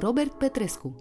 Robert Petrescu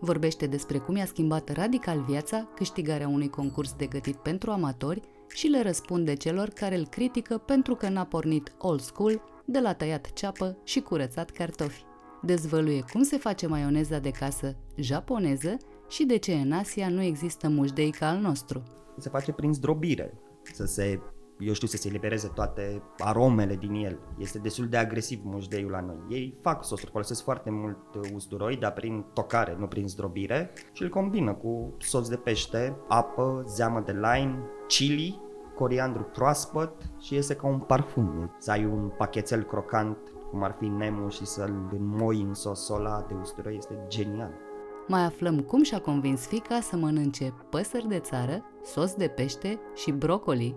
vorbește despre cum i-a schimbat radical viața câștigarea unui concurs de gătit pentru amatori și le răspunde celor care îl critică pentru că n-a pornit old school de la tăiat ceapă și curățat cartofi. Dezvăluie cum se face maioneza de casă japoneză și de ce în Asia nu există mușdei ca al nostru. Se face prin zdrobire, să se eu știu, să se elibereze toate aromele din el. Este destul de agresiv mușdeiul la noi. Ei fac sosuri, folosesc foarte mult uh, usturoi, dar prin tocare, nu prin zdrobire și îl combină cu sos de pește, apă, zeamă de lime, chili, coriandru proaspăt și iese ca un parfum. Să ai un pachetel crocant, cum ar fi Nemo și să-l înmoi în sosul ăla de usturoi, este genial. Mai aflăm cum și-a convins fica să mănânce păsări de țară, sos de pește și brocoli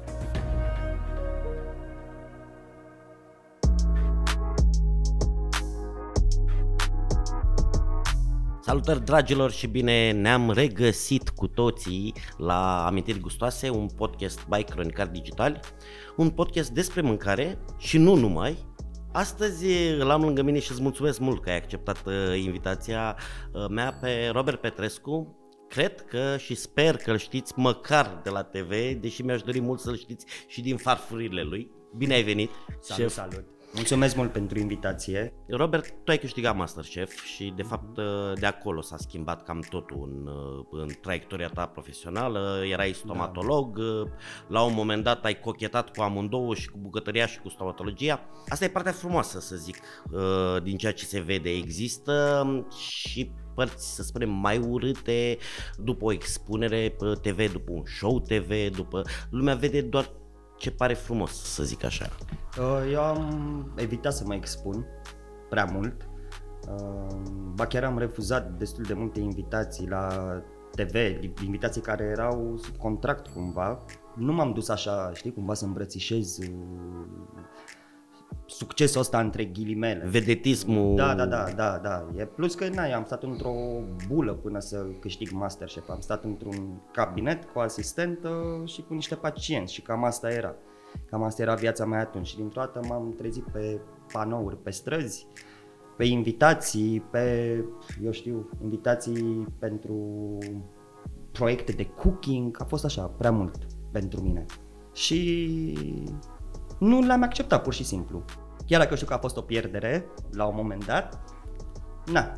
Salutări dragilor și bine ne-am regăsit cu toții la Amintiri Gustoase, un podcast by Cronicar Digital, un podcast despre mâncare și nu numai. Astăzi îl am lângă mine și îți mulțumesc mult că ai acceptat uh, invitația uh, mea pe Robert Petrescu, cred că și sper că îl știți măcar de la TV, deși mi-aș dori mult să-l știți și din farfurile lui. Bine ai venit! Salut, șef. salut! Mulțumesc mult pentru invitație. Robert, tu ai câștigat Masterchef și de fapt de acolo s-a schimbat cam totul în, în traiectoria ta profesională. Erai stomatolog, da. la un moment dat ai cochetat cu amândouă și cu bucătăria și cu stomatologia. Asta e partea frumoasă, să zic, din ceea ce se vede. Există și părți, să spunem, mai urâte după o expunere pe TV, după un show TV, după... Lumea vede doar ce pare frumos, să zic așa. Uh, eu am evitat să mă expun prea mult. Uh, ba chiar am refuzat destul de multe invitații la TV, invitații care erau sub contract cumva. Nu m-am dus așa, știi, cumva să îmbrățișez uh, succesul ăsta între ghilimele. Vedetismul. Da, da, da, da, da. E plus că na, am stat într-o bulă până să câștig Masterchef. Am stat într-un cabinet cu asistentă și cu niște pacienți și cam asta era. Cam asta era viața mea atunci și dintr-o dată m-am trezit pe panouri, pe străzi, pe invitații, pe, eu știu, invitații pentru proiecte de cooking. A fost așa, prea mult pentru mine. Și nu l-am acceptat pur și simplu. Chiar dacă știu că a fost o pierdere la un moment dat, na,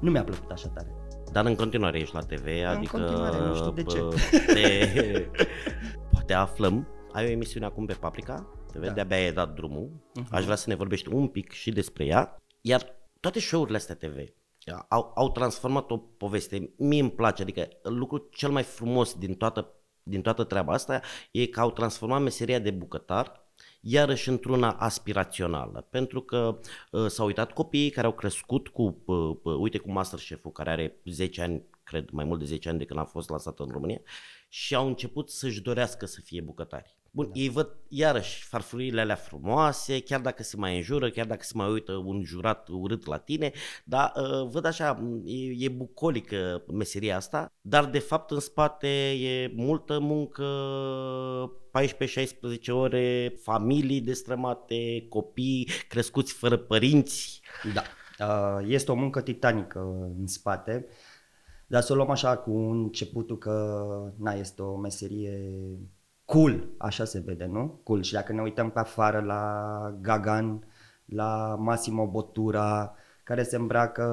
nu mi-a plăcut așa tare. Dar în continuare ești la TV, în adică... În continuare, nu știu de ce. Te, poate aflăm. Ai o emisiune acum pe Paprika, TV, da. de-abia ai dat drumul. Uh-huh. Aș vrea să ne vorbești un pic și despre ea. Iar toate show-urile astea TV au, au transformat o poveste. Mie îmi place, adică lucrul cel mai frumos din toată, din toată treaba asta e că au transformat meseria de bucătar iarăși într-una aspirațională, pentru că uh, s-au uitat copiii care au crescut cu, uh, uh, uite cu Masterchef-ul, care are 10 ani, cred, mai mult de 10 ani de când a fost lansat în România, și au început să-și dorească să fie bucătari. Bun, da. ei văd iarăși farfuriile alea frumoase, chiar dacă se mai înjură, chiar dacă se mai uită un jurat urât la tine, dar uh, văd așa, e, e bucolică meseria asta, dar de fapt în spate e multă muncă, 14-16 ore, familii destrămate, copii crescuți fără părinți. Da, uh, este o muncă titanică în spate, dar să o luăm așa cu începutul că na, este o meserie cool, așa se vede, nu? Cool. Și dacă ne uităm pe afară la Gagan, la Massimo Bottura, care se îmbracă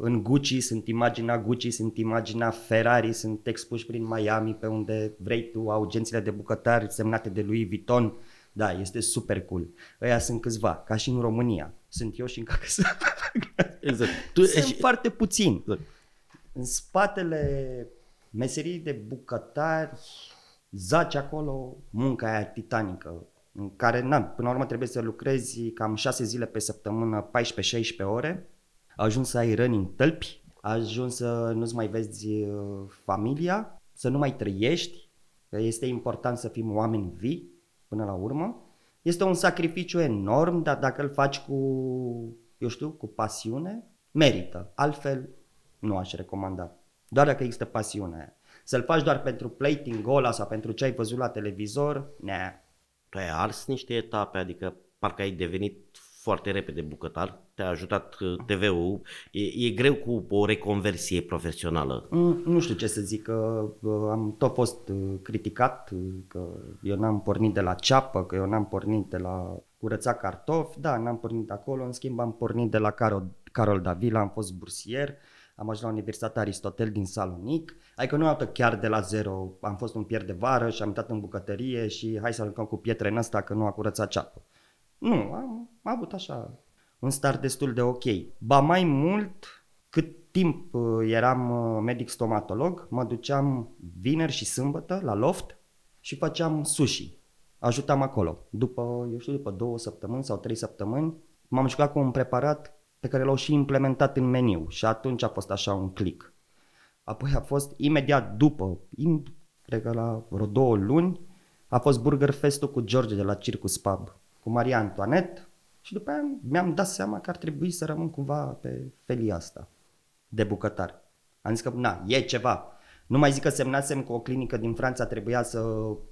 în Gucci, sunt imaginea Gucci, sunt imaginea Ferrari, sunt expuși prin Miami pe unde vrei tu, au gențile de bucătari semnate de Louis Vuitton. Da, este super cool. Ăia sunt câțiva, ca și în România. Sunt eu și în cacasă. Exact. Tu, sunt și... foarte puțini. Exact. În spatele meserii de bucătari zace acolo munca aia titanică, în care, na, până la urmă trebuie să lucrezi cam 6 zile pe săptămână, 14-16 ore, ajuns să ai răni în tălpi, ajuns să nu-ți mai vezi uh, familia, să nu mai trăiești, că este important să fim oameni vii până la urmă. Este un sacrificiu enorm, dar dacă îl faci cu, eu știu, cu pasiune, merită. Altfel, nu aș recomanda. Doar dacă există pasiunea aia. Să-l faci doar pentru plating ăla sau pentru ce ai văzut la televizor, ne. Tu ai ars niște etape, adică parcă ai devenit foarte repede bucătar, te-a ajutat uh, TV-ul, e, e greu cu o reconversie profesională. Mm, nu știu ce să zic, că am tot fost uh, criticat, uh, că eu n-am pornit de la ceapă, că eu n-am pornit de la curăța cartofi, da, n-am pornit acolo, în schimb am pornit de la Carol, Carol Davila, am fost bursier, am ajuns la Universitatea Aristotel din Salonic, adică nu am chiar de la zero, am fost un pier de vară și am intrat în bucătărie și hai să aruncăm cu pietre în asta că nu a curățat ceapă. Nu, am, am avut așa un start destul de ok. Ba mai mult, cât timp uh, eram uh, medic stomatolog, mă duceam vineri și sâmbătă la loft și făceam sushi. Ajutam acolo. După, eu știu, după două săptămâni sau trei săptămâni, m-am jucat cu un preparat pe care l-au și implementat în meniu și atunci a fost așa un click. Apoi a fost imediat după, im, cred că la vreo două luni, a fost Burger Festul cu George de la Circus Pub, cu Maria Antoinette și după aia mi-am dat seama că ar trebui să rămân cumva pe felia asta de bucătar. Am zis că, na, e ceva. Nu mai zic că semnasem cu o clinică din Franța, trebuia să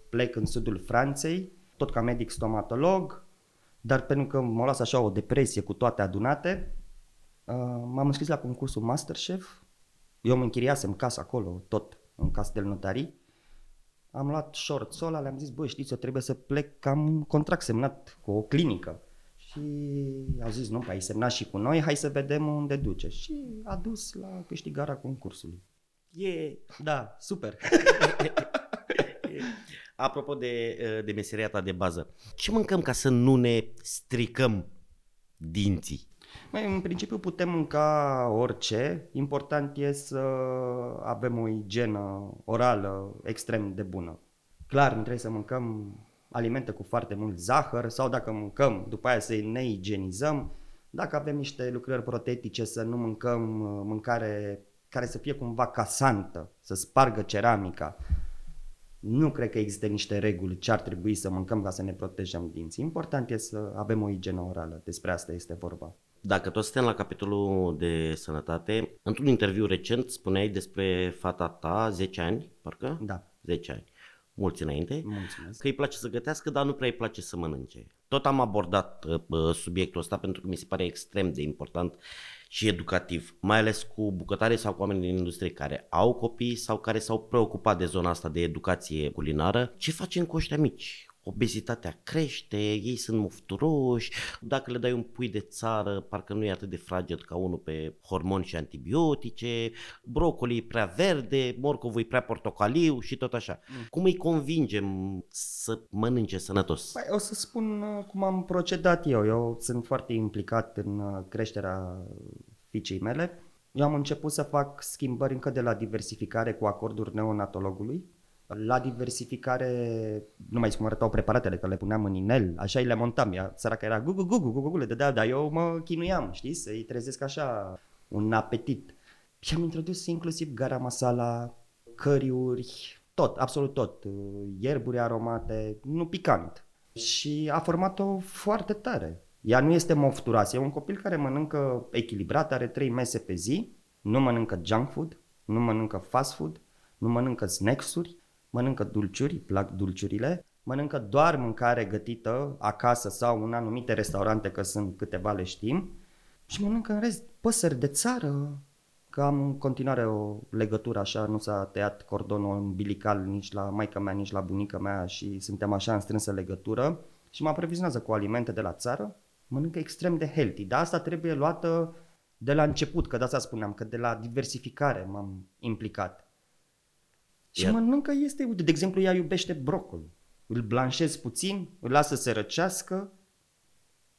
plec în sudul Franței, tot ca medic stomatolog, dar pentru că m-a luat așa o depresie cu toate adunate, Uh, m-am înscris la concursul Masterchef. Eu mă închiriasem casa acolo, tot în Castel Notarii. Am luat short ăla, le-am zis, bă, știți, eu trebuie să plec, că am contract semnat cu o clinică. Și au zis, nu, ai semnat și cu noi, hai să vedem unde duce. Și a dus la câștigarea concursului. E, yeah. da, super. Apropo de, uh, de meseria ta de bază, ce mâncăm ca să nu ne stricăm dinții? Mai, în principiu putem mânca orice, important e să avem o igienă orală extrem de bună. Clar, nu trebuie să mâncăm alimente cu foarte mult zahăr sau dacă mâncăm, după aia să ne igienizăm. Dacă avem niște lucrări protetice, să nu mâncăm uh, mâncare care să fie cumva casantă, să spargă ceramica. Nu cred că există niște reguli ce ar trebui să mâncăm ca să ne protejăm dinții. Important e să avem o igienă orală, despre asta este vorba. Dacă tot suntem la capitolul de sănătate, într-un interviu recent spuneai despre fata ta, 10 ani, parcă? Da. 10 ani. Mulți înainte. Mulțumesc. Că îi place să gătească, dar nu prea îi place să mănânce. Tot am abordat uh, subiectul ăsta pentru că mi se pare extrem de important și educativ, mai ales cu bucătare sau cu oameni din industrie care au copii sau care s-au preocupat de zona asta de educație culinară. Ce facem cu ăștia mici? Obezitatea crește, ei sunt mufturoși, dacă le dai un pui de țară, parcă nu e atât de fragil ca unul pe hormoni și antibiotice, brocoli e prea verde, morcovul e prea portocaliu și tot așa. Mm. Cum îi convingem să mănânce sănătos? Păi, o să spun uh, cum am procedat eu. Eu sunt foarte implicat în uh, creșterea fiicei mele. Eu am început să fac schimbări încă de la diversificare cu acorduri neonatologului la diversificare, nu mai cum arătau preparatele, că le puneam în inel, așa îi le montam. Ea, săraca era gugu, gugu, gugu, gugu, le dădea, dar eu mă chinuiam, știi, să-i trezesc așa un apetit. Și am introdus inclusiv gara masala, căriuri, tot, absolut tot. Uh, Ierburi aromate, nu picant. Și a format-o foarte tare. Ea nu este mofturoasă, e un copil care mănâncă echilibrat, are trei mese pe zi, nu mănâncă junk food, nu mănâncă fast food, nu mănâncă snacks-uri, mănâncă dulciuri, plac dulciurile, mănâncă doar mâncare gătită acasă sau în anumite restaurante, că sunt câteva le știm, și mănâncă în rest păsări de țară, că am în continuare o legătură așa, nu s-a tăiat cordonul umbilical nici la maica mea, nici la bunica mea și suntem așa în strânsă legătură și mă aprovizionează cu alimente de la țară, mănâncă extrem de healthy, dar asta trebuie luată de la început, că de asta spuneam, că de la diversificare m-am implicat. Și Iar... mănâncă este, uite, de exemplu, ea iubește brocoli. Îl blanșez puțin, îl lasă să răcească,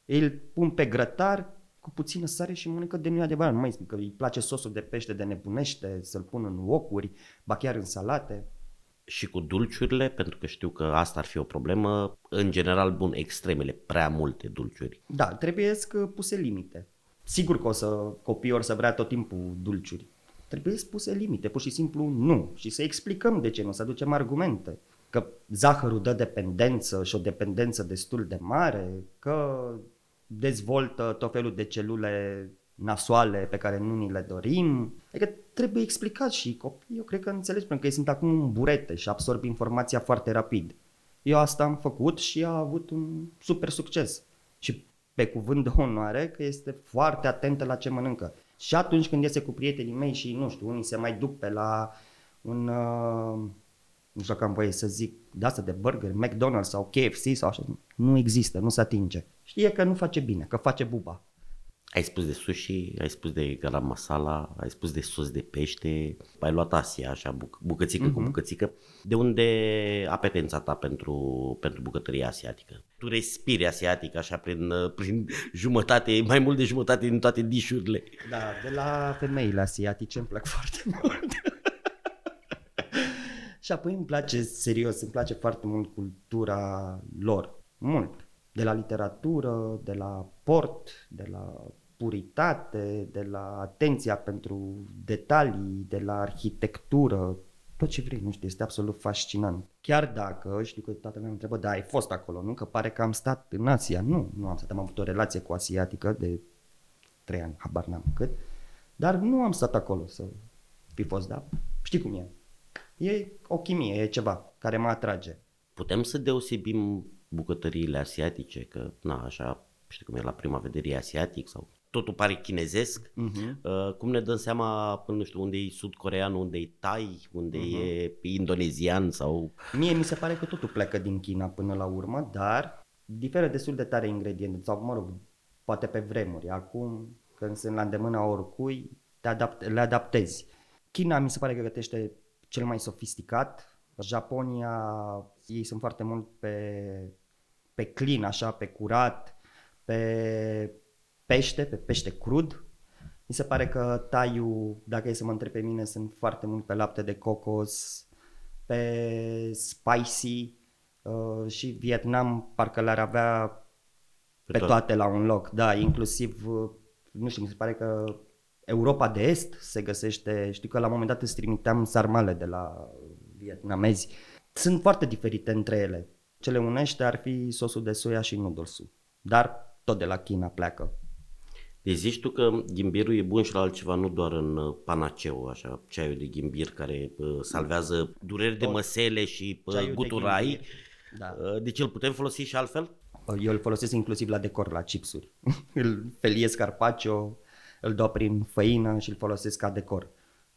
îl pun pe grătar, cu puțină sare și mănâncă de nu adevărat. Nu mai că îi place sosul de pește de nebunește, să-l pun în ocuri, ba chiar în salate. Și cu dulciurile, pentru că știu că asta ar fi o problemă, în general, bun, extremele, prea multe dulciuri. Da, trebuie să puse limite. Sigur că o să copiii or să vrea tot timpul dulciuri. Trebuie să puse limite, pur și simplu nu. Și să explicăm de ce nu, să aducem argumente. Că zahărul dă dependență și o dependență destul de mare, că dezvoltă tot felul de celule nasoale pe care nu ni le dorim. Adică trebuie explicat și copiii, eu cred că înțeleg, pentru că ei sunt acum în burete și absorb informația foarte rapid. Eu asta am făcut și a avut un super succes. Și pe cuvânt de onoare că este foarte atentă la ce mănâncă. Și atunci când iese cu prietenii mei și, nu știu, unii se mai duc pe la un, uh, nu știu dacă am voie să zic, de asta de burger, McDonald's sau KFC sau așa, nu există, nu se atinge. Știe că nu face bine, că face buba. Ai spus de sushi, ai spus de garam masala, ai spus de sos de pește, ai luat Asia așa, buc- bucățică uh-huh. cu mhm. bucățică. De unde apetența ta pentru, pentru bucătăria asiatică? Tu respiri asiatic așa prin, prin jumătate, mai mult de jumătate din toate dișurile. Da, de la femeile asiatice îmi plac foarte mult. Și apoi îmi place, serios, îmi place foarte mult cultura lor. Mult. De la literatură, de la port, de la puritate, de la atenția pentru detalii, de la arhitectură, tot ce vrei, nu știu, este absolut fascinant. Chiar dacă, știu că toată lumea mă întrebă, da, ai fost acolo, nu? Că pare că am stat în Asia. Nu, nu am stat, am avut o relație cu asiatică de trei ani, habar n-am cât, dar nu am stat acolo să fi fost, da? Știi cum e. E o chimie, e ceva care mă atrage. Putem să deosebim bucătăriile asiatice, că, na, așa, știi cum e la prima vedere e asiatic sau totul pare chinezesc. Uh-huh. Uh, cum ne dăm seama, nu știu, unde e sud-corean, unde e thai, unde uh-huh. e indonezian sau... Mie mi se pare că totul pleacă din China până la urmă, dar diferă destul de tare ingrediente, sau mă rog, poate pe vremuri. Acum, când sunt la îndemâna oricui, te adapt- le adaptezi. China mi se pare că gătește cel mai sofisticat. Japonia, ei sunt foarte mult pe, pe clean, așa, pe curat, pe pește, pe pește crud. Mi se pare că taiu, dacă e să mă întreb pe mine, sunt foarte mult pe lapte de cocos, pe spicy uh, și Vietnam parcă le-ar avea pe, pe toate la un loc. Da, inclusiv, uh, nu știu, mi se pare că Europa de Est se găsește, știu că la un moment dat îți trimiteam sarmale de la vietnamezi. Sunt foarte diferite între ele. Ce le unește ar fi sosul de soia și noodles Dar tot de la China pleacă. Deci zici tu că ghimbirul e bun și la altceva, nu doar în uh, panaceu, așa, ceaiul de ghimbir care uh, salvează dureri de măsele și uh, guturai. Da. Uh, deci îl putem folosi și altfel? Eu îl folosesc inclusiv la decor, la chipsuri. îl feliez carpaccio, îl dau prin făină și îl folosesc ca decor.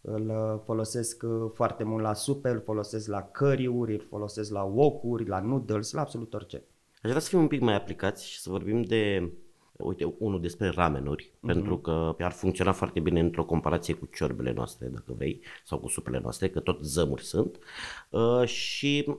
Îl uh, folosesc uh, foarte mult la supe, îl folosesc la curry-uri, îl folosesc la wok-uri, la noodles, la absolut orice. Aș vrea să fim un pic mai aplicați și să vorbim de, uite, unul despre ramenuri, uh-huh. pentru că ar funcționa foarte bine într-o comparație cu ciorbele noastre, dacă vrei, sau cu supele noastre, că tot zămuri sunt. Uh, și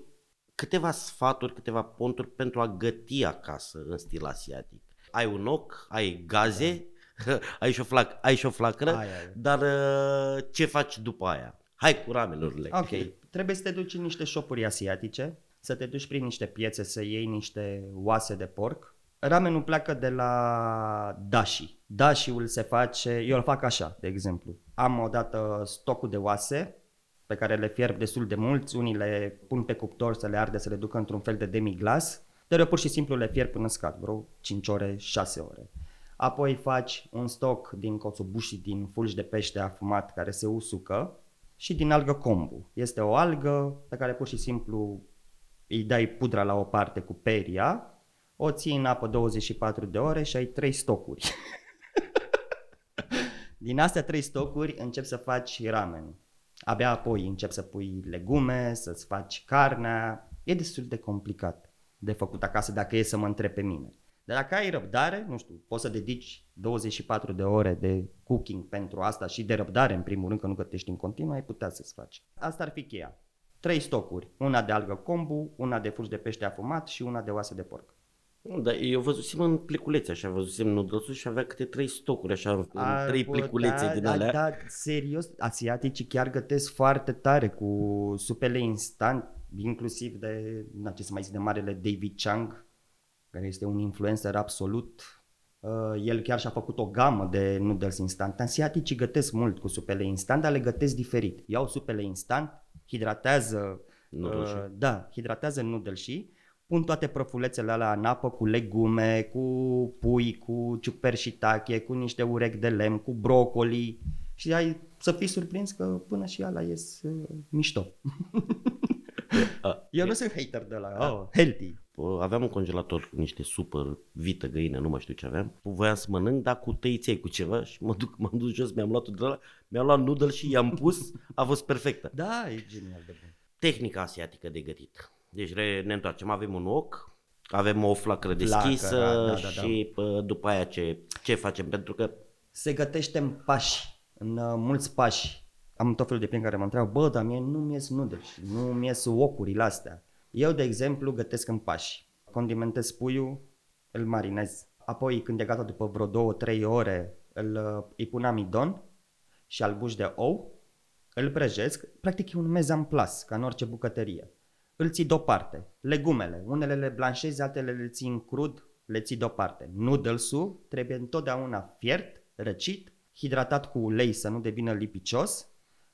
câteva sfaturi, câteva ponturi pentru a găti acasă în stil asiatic. Ai un ochi, ai gaze, da ai și o, flac, ai și o flacără, ai, ai. dar uh, ce faci după aia? Hai cu ramenurile. Ok, trebuie să te duci în niște shopuri asiatice, să te duci prin niște piețe, să iei niște oase de porc. Ramenul pleacă de la dashi. Dashi-ul se face, eu îl fac așa, de exemplu. Am odată stocul de oase, pe care le fierb destul de mulți, unii le pun pe cuptor să le arde, să le ducă într-un fel de demiglas, dar eu pur și simplu le fierb până scad, vreo 5 ore, 6 ore. Apoi faci un stoc din coțobuși, din fulgi de pește afumat care se usucă și din algă kombu. Este o algă pe care pur și simplu îi dai pudra la o parte cu peria, o ții în apă 24 de ore și ai 3 stocuri. din astea 3 stocuri încep să faci ramen. Abia apoi încep să pui legume, să-ți faci carnea. E destul de complicat de făcut acasă dacă e să mă întreb pe mine. Dar dacă ai răbdare, nu știu, poți să dedici 24 de ore de cooking pentru asta și de răbdare în primul rând, că nu gătești în continuu, ai putea să-ți faci. Asta ar fi cheia. Trei stocuri, una de algă combu, una de fulgi de pește afumat și una de oase de porc. Nu, dar eu văzusem în pliculețe, așa, văzusem noodles și avea câte trei stocuri, așa, în Ar trei putea, pliculețe din da, alea. Da, serios, asiaticii chiar gătesc foarte tare cu supele instant, inclusiv de, na, ce să mai zic, de marele David Chang, care este un influencer absolut. Uh, el chiar și-a făcut o gamă de noodles instant. Asiaticii gătesc mult cu supele instant, dar le gătesc diferit. Iau supele instant, hidratează, Noodle-și. uh, da, hidratează noodle și pun toate prăfulețele alea în apă cu legume, cu pui, cu ciuper și tache, cu niște urechi de lemn, cu brocoli și ai să fii surprins că până și ala ies uh, mișto. A, Eu nu sunt hater de la oh, healthy. Bă, Aveam un congelator cu niște supăr, vită, găină, nu mai știu ce aveam. Voiam să mănânc, dar cu tăiței cu ceva și mă duc, m-am dus jos, mi-am luat de la, mi-am luat noodle și i-am pus, a fost perfectă. Da, e genial de bun. Tehnica asiatică de gătit. Deci re, ne întoarcem, avem un oc, avem o flacără deschisă da, da, da, da. și pă, după aia ce, ce facem? Pentru că Se gătește în pași, în uh, mulți pași. Am tot felul de prieteni care mă întreabă, bă, dar mie nu-mi ies noodles, nu-mi ies ocurile astea. Eu, de exemplu, gătesc în pași. Condimentez puiul, îl marinez. Apoi, când e gata după vreo 2-3 ore, îl, uh, îi pun amidon și albuș de ou, îl prăjesc, practic e un mezam-plas, ca în orice bucătărie. Îl ții deoparte. Legumele, unele le blanșezi, altele le ții în crud, le ții deoparte. Noodles-ul trebuie întotdeauna fiert, răcit, hidratat cu ulei să nu devină lipicios,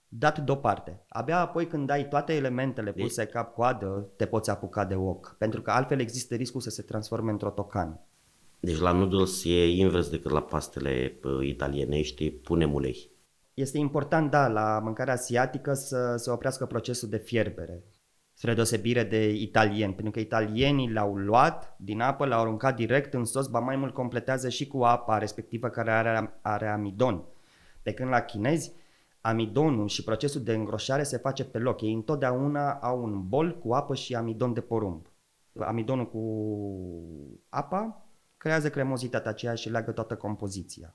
dat deoparte. Abia apoi când ai toate elementele puse cap-coadă, te poți apuca de oc, pentru că altfel există riscul să se transforme într-o tocană. deci la noodles e invers decât la pastele pă, italienești, punem ulei. Este important, da, la mâncarea asiatică să se oprească procesul de fierbere, spre deosebire de italieni, pentru că italienii le-au luat din apă, le-au aruncat direct în sos, ba mai mult completează și cu apa respectivă care are, are amidon. Pe când la chinezi, amidonul și procesul de îngroșare se face pe loc. Ei întotdeauna au un bol cu apă și amidon de porumb. Amidonul cu apa creează cremozitatea aceea și leagă toată compoziția.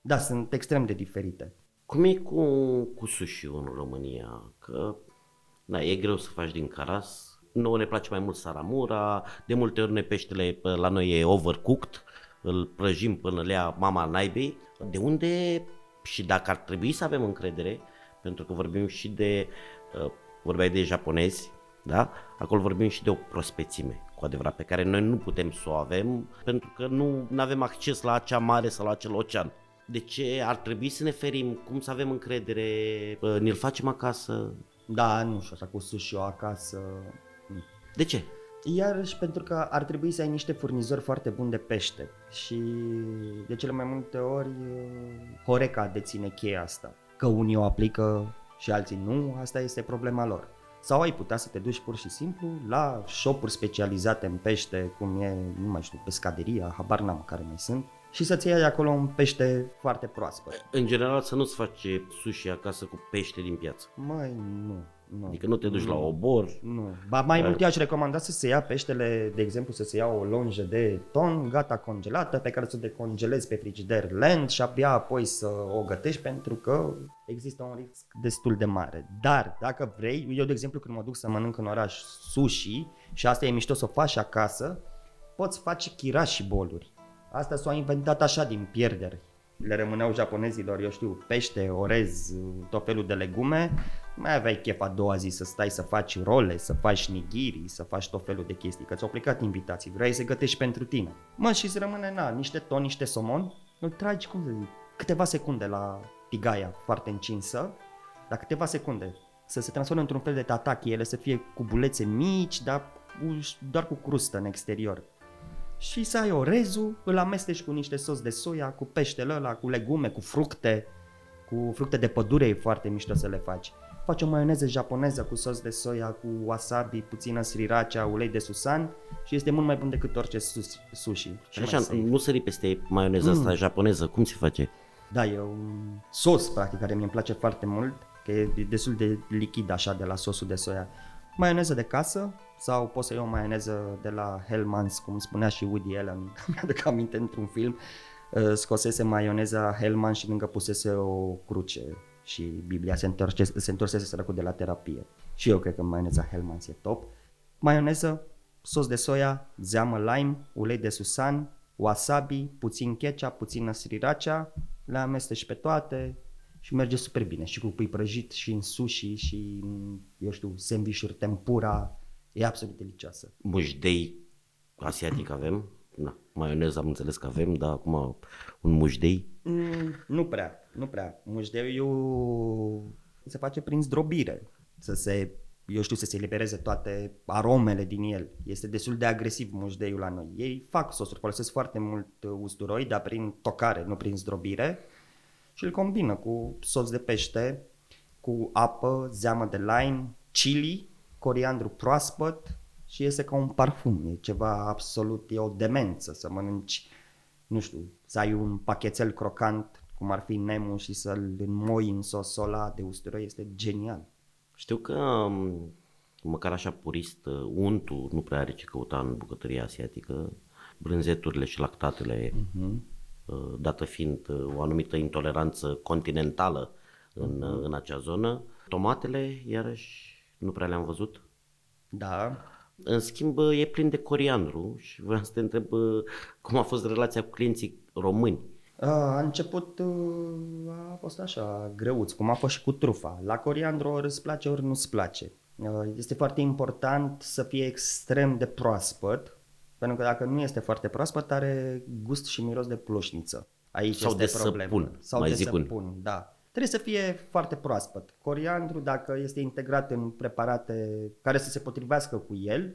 Da, sunt extrem de diferite. Cum e cu, cu sushi în România? Că da, e greu să faci din caras. Nouă ne place mai mult saramura, de multe ori ne peștele pă, la noi e overcooked, îl prăjim până le ia mama naibei. De unde și dacă ar trebui să avem încredere, pentru că vorbim și de, uh, vorbeai de japonezi, da? Acolo vorbim și de o prospețime, cu adevărat, pe care noi nu putem să o avem, pentru că nu avem acces la acea mare sau la acel ocean. De ce ar trebui să ne ferim? Cum să avem încredere? Bă, Ne-l facem acasă? Da, nu știu, asta cu sushi acasă. nu. De ce? Iarăși pentru că ar trebui să ai niște furnizori foarte buni de pește și de cele mai multe ori Horeca deține cheia asta. Că unii o aplică și alții nu, asta este problema lor. Sau ai putea să te duci pur și simplu la shopuri specializate în pește, cum e, nu mai știu, pescaderia, habar n-am care mai sunt, și să-ți iei acolo un pește foarte proaspăt. În general să nu-ți faci sushi acasă cu pește din piață. Mai nu, nu. Adică nu te duci Nu. la obor. Nu. Ba mai mult eu aș recomanda să se ia peștele, de exemplu, să se ia o lonjă de ton gata congelată pe care să o decongelezi pe frigider lent și abia apoi să o gătești pentru că există un risc destul de mare. Dar dacă vrei, eu de exemplu când mă duc să mănânc în oraș sushi și asta e mișto să o faci acasă, poți face chirași și boluri. Asta s-a inventat așa din pierderi. Le rămâneau japonezilor, eu știu, pește, orez, tot felul de legume. Mai aveai chef a doua zi să stai să faci role, să faci nigiri, să faci tot felul de chestii, că ți-au plecat invitații, vrei să gătești pentru tine. Mă, și îți rămâne, na, niște ton, niște somon, îl tragi, cum să zic, câteva secunde la tigaia foarte încinsă, la câteva secunde. să se transforme într-un fel de tataki, ele să fie cu bulețe mici, dar cu- doar cu crustă în exterior. Și să ai orezul, îl amesteci cu niște sos de soia, cu peștele ăla, cu legume, cu fructe, cu fructe de pădure e foarte mișto să le faci. Faci o maioneză japoneză cu sos de soia, cu wasabi, puțină sriracha, ulei de susan și este mult mai bun decât orice sus- sushi. Și mai Așa, safe. nu sări peste maioneza asta japoneză, cum se face? Da, e un sos, practic, care mi-e place foarte mult, că e destul de lichid așa de la sosul de soia. Maioneză de casă sau poți să iei o maioneză de la Hellmann's, cum spunea și Woody Allen, mi-aduc aminte într-un film, uh, scosese maioneza Hellman și lângă pusese o cruce și Biblia se, întorce, se întorsese săracul de la terapie. Și eu cred că maioneza Hellmann's e top. Maioneză, sos de soia, zeamă lime, ulei de susan, wasabi, puțin ketchup, puțină sriracha, le amesteci pe toate și merge super bine. Și cu pui prăjit și în sushi și în, eu știu, sandvișuri, tempura, e absolut delicioasă. Mușdei asiatic avem? Na, maioneză am înțeles că avem, dar acum un mușdei? Mm, nu prea, nu prea. Mușdeiul se face prin zdrobire, să se, eu știu, să se elibereze toate aromele din el. Este destul de agresiv mușdeiul la noi. Ei fac sosuri, folosesc foarte mult uh, usturoi, dar prin tocare, nu prin zdrobire și îl combină cu sos de pește, cu apă, zeamă de lime, chili, coriandru proaspăt și iese ca un parfum. E ceva absolut, e o demență să mănânci, nu știu, să ai un pachetel crocant, cum ar fi Nemo și să-l înmoi în sosul ăla de usturoi, este genial. Știu că, m, măcar așa purist, uh, untul nu prea are ce căuta în bucătăria asiatică, brânzeturile și lactatele, uh-huh. Dată fiind uh, o anumită intoleranță continentală în, uh, în acea zonă. Tomatele, iarăși, nu prea le-am văzut. Da, În schimb, uh, e plin de coriandru și vreau să te întreb uh, cum a fost relația cu clienții români. A început, uh, a fost așa, greuț, cum a fost și cu trufa. La coriandru ori îți place, ori nu-ți place. Uh, Este foarte important să fie extrem de proaspăt, pentru că dacă nu este foarte proaspăt, are gust și miros de ploșniță. Aici Sau este de problema. săpun, Sau mai de zic un. săpun, da. Trebuie să fie foarte proaspăt. Coriandru, dacă este integrat în preparate care să se potrivească cu el,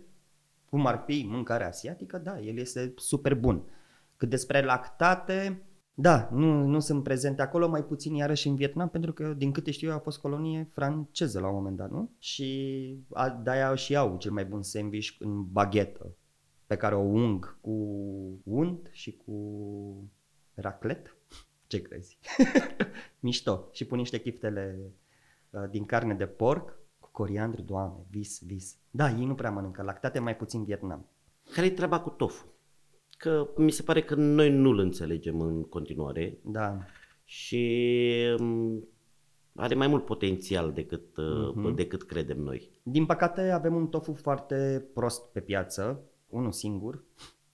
cum ar fi mâncarea asiatică, da, el este super bun. Cât despre lactate, da, nu, nu sunt prezente acolo, mai puțin iarăși în Vietnam, pentru că, din câte știu eu, a fost colonie franceză la un moment dat, nu? Și a, de-aia și au cel mai bun sandwich în baghetă, pe care o ung cu unt și cu raclet. Ce crezi? Mișto. Și pun niște chiftele uh, din carne de porc cu coriandru, doamne, vis, vis. Da, ei nu prea mănâncă lactate, mai puțin Vietnam. Care e treaba cu tofu? Că mi se pare că noi nu-l înțelegem în continuare Da, și um, are mai mult potențial decât, uh, decât credem noi. Din păcate avem un tofu foarte prost pe piață, unul singur,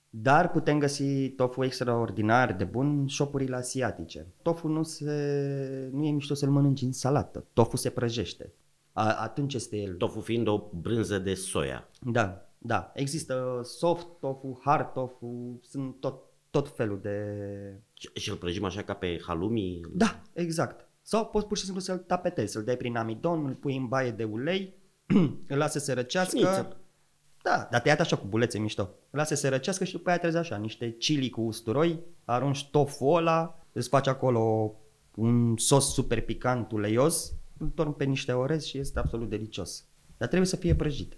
dar putem găsi tofu extraordinar de bun în shopurile asiatice. Tofu nu, se, nu e mișto să-l mănânci în salată, tofu se prăjește. A, atunci este el. Tofu fiind o brânză de soia. Da, da. Există soft tofu, hard tofu, sunt tot, tot felul de... Și- Și îl prăjim așa ca pe halumi? Da, exact. Sau poți pur și simplu să-l tapetezi, să-l dai prin amidon, îl pui în baie de ulei, îl lasă să răcească. Șnițel. Da, dar tăiat așa cu bulețe mișto. Îl lasă să se răcească și după aia trezi așa, niște chili cu usturoi, arunci tofu ăla, îți faci acolo un sos super picant, uleios, îl torni pe niște orez și este absolut delicios. Dar trebuie să fie prăjit.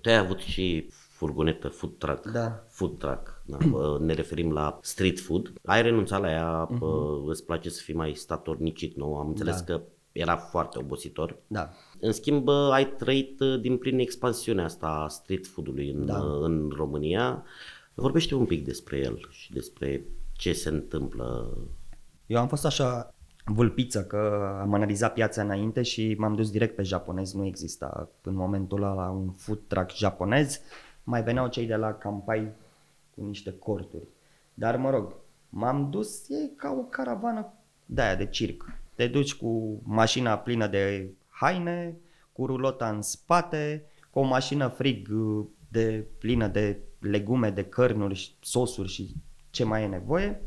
Tu ai avut și furgonetă, food truck. Da. Food truck. Da. bă, ne referim la street food. Ai renunțat la ea, uh-huh. îți place să fii mai statornicit, nu? Am înțeles Mhm. Da. că era foarte obositor. Da. În schimb, bă, ai trăit uh, din plin expansiunea asta a street food-ului în, Da. uh, în România. Vorbește un pic despre el și despre ce se întâmplă. Eu am fost așa vâlpiță că am analizat piața înainte și m-am dus direct pe japonez. Nu exista în momentul ăla un food truck japonez. Mai veneau cei de la Campai cu niște corturi. Dar mă rog, m-am dus, e ca o caravană de aia de circ. Te duci cu mașina plină de haine, cu rulota în spate, cu o mașină frig uh, de plină de legume, de cărnuri, și sosuri și ce mai e nevoie.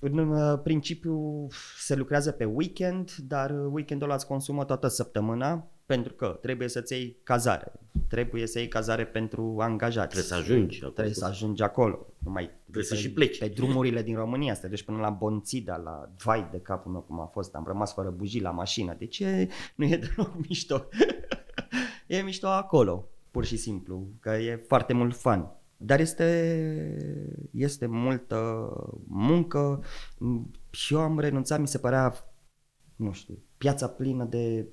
În uh, principiu se lucrează pe weekend, dar weekendul ăla îți consumă toată săptămâna pentru că trebuie să-ți iei cazare, trebuie să iei cazare pentru angajați. Trebuie să ajungi acolo. Trebuie să ajungi acolo. Nu mai Trebuie să pe- și pleci. Pe drumurile din România, să te duci până la Bonțida, la vai de capul meu cum a fost. Am rămas fără bujii la mașină. Deci e, nu e deloc mișto. e mișto acolo, pur și simplu, că e foarte mult fun. Dar este, este multă muncă și eu am renunțat, mi se părea, nu știu, piața plină de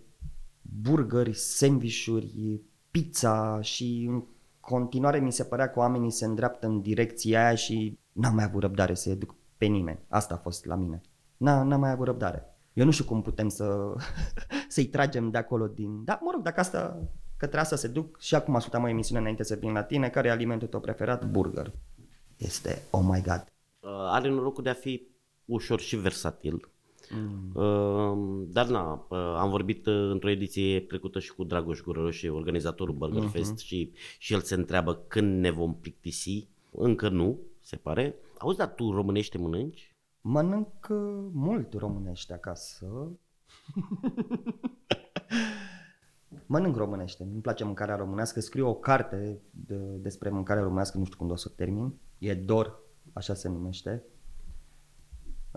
burgeri, sandvișuri, pizza și în continuare mi se părea că oamenii se îndreaptă în direcția aia și n-am mai avut răbdare să duc pe nimeni. Asta a fost la mine. N- n-am mai avut răbdare. Eu nu știu cum putem să, să-i tragem de acolo din... Da, mă rog, dacă asta, către asta se duc și acum ascultam o emisiune înainte să vin la tine, care e alimentul tău preferat? Burger. Este, oh my god. Uh, are norocul de a fi ușor și versatil. Mm. Uh, dar na, uh, am vorbit uh, într-o ediție trecută și cu Dragoș Gurăroșe, organizatorul Burger Mhm. Fest și, și el se întreabă când ne vom plictisi. Încă nu, se pare. Auzi, dar tu românește mănânci? Mănânc uh, mult românește acasă. Mănânc românește, îmi place mâncarea românească, scriu o carte de, despre mâncarea românească, nu știu când o să o termin. E Dor, așa se numește.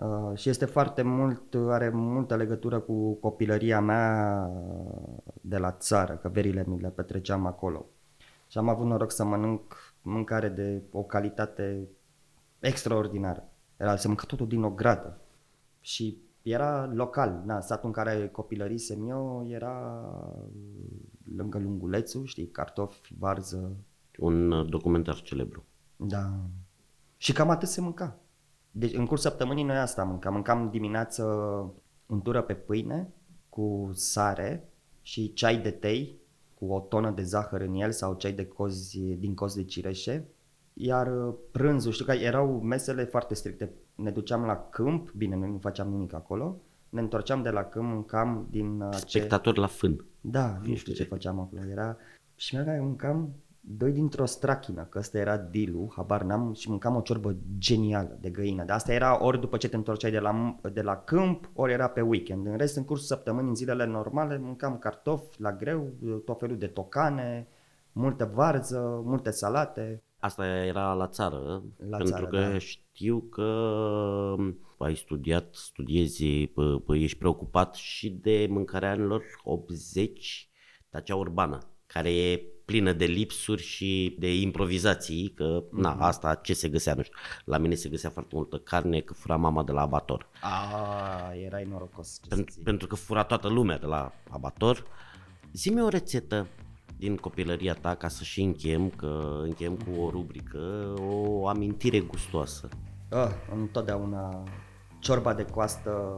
Uh, și este foarte mult, are multă legătură cu copilăria mea de la țară, că verile mi le petreceam acolo. Și am avut noroc să mănânc mâncare de o calitate extraordinară. Era, se mânca totul din o gradă. Și era local. Na, satul în care copilărisem eu era lângă Lungulețul, știi, cartofi, varză, Un uh, documentar celebru. da. Și cam atât se mânca. Deci în curs săptămânii noi asta mâncam. Mâncam dimineață untură pe pâine cu sare și ceai de tei cu o tonă de zahăr în el sau ceai de cozi, din cozi de cireșe. Iar uh, prânzul, știu că erau mesele foarte stricte. Ne duceam la câmp, bine, noi nu făceam nimic acolo, ne întorceam de la câmp, mâncam din uh, ce... Spectator la fân. Da, nu știu ce făceam acolo. Era... Și mi-era, mâncam doi dintr-o strachină, că ăsta era dilu, habar n-am, și mâncam o ciorbă genială de găină. Dar asta era ori după ce te întorceai de la, de la câmp, ori era pe weekend. În rest, în cursul săptămânii, în zilele normale, mâncam cartofi la greu, tot felul de tocane, multă varză, multe salate. Asta era la țară, La pentru țară, că da. știu că ai studiat, studiezi, pă, pă, ești preocupat și de mâncarea anilor 80, dar cea urbană, care e plină de lipsuri și de improvizații, că na, Mhm. asta ce se găsea, nu știu. La mine se găsea foarte multă carne, că fura mama de la abator. A, erai norocos, ce să Pentru, zic. pentru că fura toată lumea de la abator. Zi-mi o rețetă din copilăria ta ca să și închem, că închem cu o rubrică, o amintire gustoasă. Ah, întotdeauna ciorba de coastă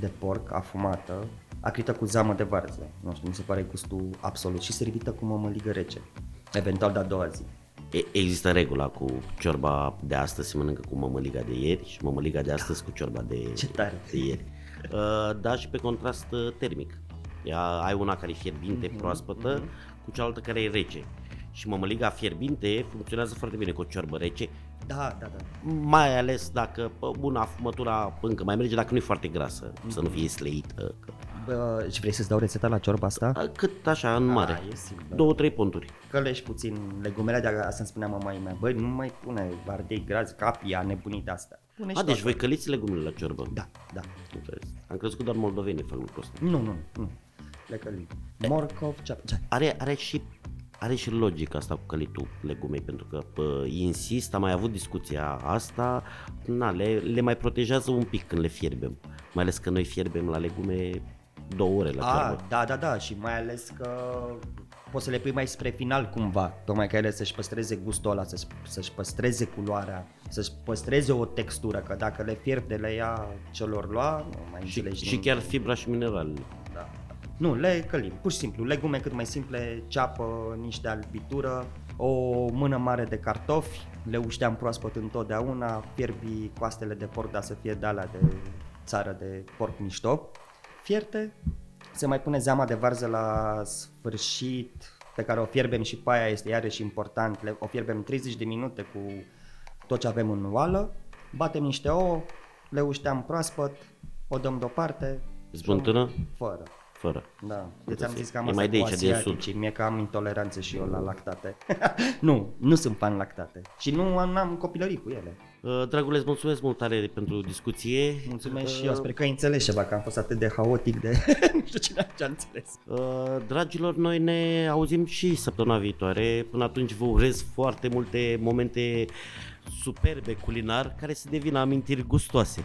de porc afumată, acrită cu zamă de varză. Nu știu, mi se pare gustul absolut și servită cu mămăligă rece. Eventual de a doua zi. E- Există regula cu ciorba de astăzi se mănâncă cu mămăliga de ieri și mămăliga de astăzi cu ciorba de, Ce tare. de ieri. Uh, da, și pe contrast uh, termic. Ea, ai una care e fierbinte, Mhm, proaspătă, cu cealaltă care e rece. Și mămăliga fierbinte funcționează foarte bine cu o ciorbă rece, Da, da, da. mai ales dacă bă, buna fumătura încă mai merge, dacă nu e foarte grasă, să nu fie sleită. Că, Bă, și vrei să-ți dau rețeta la ciorba asta? a, cât așa, în mare. A, e simplă. Două, trei ponturi. Călești puțin legumele, de asta îmi spunea mama mea. Băi, nu mai pune ardei grazi, capia, nebunit asta. Pune și A, deci tu voi acolo. căliți legumele la ciorbă. Da, da. Înțeles. Am crezut că doar moldovenii fac lucrul ăsta. Nu, nu, nu. Le călim. Morcov, ce, ce? Are, are și are și logica asta cu călitul legumei, pentru că pă, insist, am mai avut discuția asta, na, le, le mai protejează un pic când le fierbem. Mai ales că noi fierbem la legume două ore la A, ciorbă. da, da, da, și mai ales că poți să le pui mai spre final cumva, tocmai ca ele să-și păstreze gustul ăla, să-și, să-și păstreze culoarea, să-și păstreze o textură, că dacă le fierb de le ia celor lua, nu mai Și, înțelegi și nimic. chiar fibra și mineralele. Da. Nu, le călim, pur și simplu, legume cât mai simple, ceapă, niște albitură, o mână mare de cartofi, le ușteam proaspăt întotdeauna, fierbi coastele de porc, dar să fie de alea de țară de porc mișto, fierte, se mai pune zeama de varză la sfârșit, pe care o fierbem și pe aia este iarăși important, le, o fierbem 30 de minute cu tot ce avem în oală, batem niște ouă, le ușteam proaspăt, o dăm deoparte. Zbântână? Fără. Fără. Da, deci am zis că am E asta mai de cu aici, de sud. asiaticii, mie că am intoleranță și eu la lactate. nu, nu sunt fan lactate. Și nu am, n-am copilării cu ele. Uh, Dragule, îți mulțumesc mult tare pentru discuție. Mulțumesc și eu, sper că ai înțeles ceva, că am fost atât de haotic de... nu știu cine a înțeles. Uh, Dragilor, noi ne auzim și săptămâna viitoare. Până atunci vă urez foarte multe momente superbe culinar care să devină amintiri gustoase.